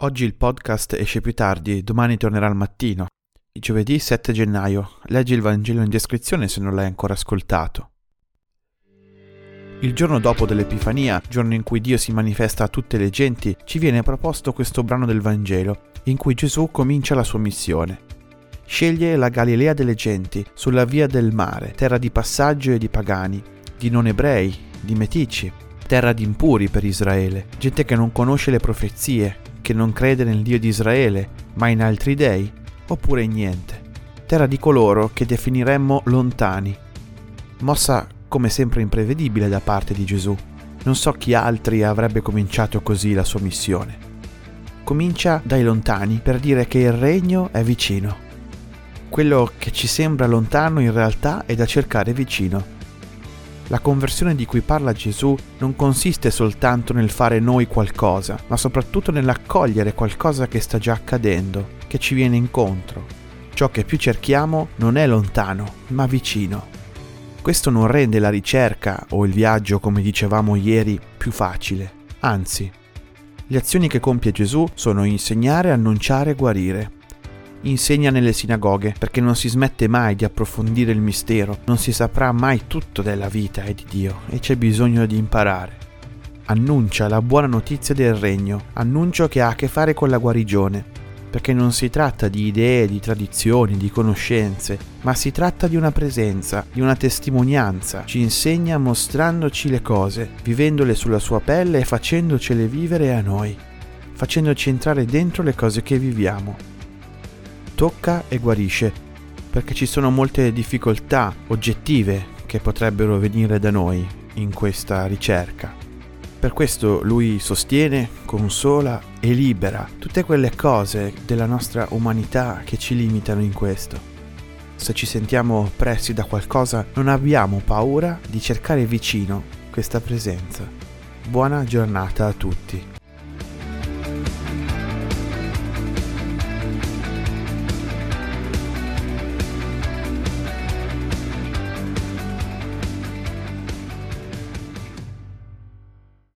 Oggi il podcast esce più tardi, domani tornerà al mattino. Giovedì 7 gennaio. Leggi il Vangelo in descrizione se non l'hai ancora ascoltato. Il giorno dopo dell'Epifania, giorno in cui Dio si manifesta a tutte le genti, ci viene proposto questo brano del Vangelo, in cui Gesù comincia la sua missione. Sceglie la Galilea delle genti, sulla via del mare, terra di passaggio e di pagani, di non ebrei, di metici, terra di impuri per Israele, gente che non conosce le profezie, che non crede nel Dio di Israele, ma in altri dei, oppure in niente. Terra di coloro che definiremmo lontani. Mossa come sempre imprevedibile da parte di Gesù. Non so chi altri avrebbe cominciato così la sua missione. Comincia dai lontani per dire che il regno è vicino. Quello che ci sembra lontano in realtà è da cercare vicino la conversione di cui parla Gesù non consiste soltanto nel fare noi qualcosa, ma soprattutto nell'accogliere qualcosa che sta già accadendo, che ci viene incontro. Ciò che più cerchiamo non è lontano, ma vicino. Questo non rende la ricerca o il viaggio, come dicevamo ieri, più facile. Anzi, le azioni che compie Gesù sono insegnare, annunciare e guarire insegna nelle sinagoghe, perché non si smette mai di approfondire il mistero, non si saprà mai tutto della vita e di Dio, e c'è bisogno di imparare. Annuncia la buona notizia del regno, annuncio che ha a che fare con la guarigione, perché non si tratta di idee, di tradizioni, di conoscenze, ma si tratta di una presenza, di una testimonianza. Ci insegna mostrandoci le cose, vivendole sulla sua pelle e facendocele vivere a noi, facendoci entrare dentro le cose che viviamo tocca e guarisce, perché ci sono molte difficoltà oggettive che potrebbero venire da noi in questa ricerca. Per questo lui sostiene, consola e libera tutte quelle cose della nostra umanità che ci limitano in questo. Se ci sentiamo oppressi da qualcosa, non abbiamo paura di cercare vicino questa presenza. Buona giornata a tutti.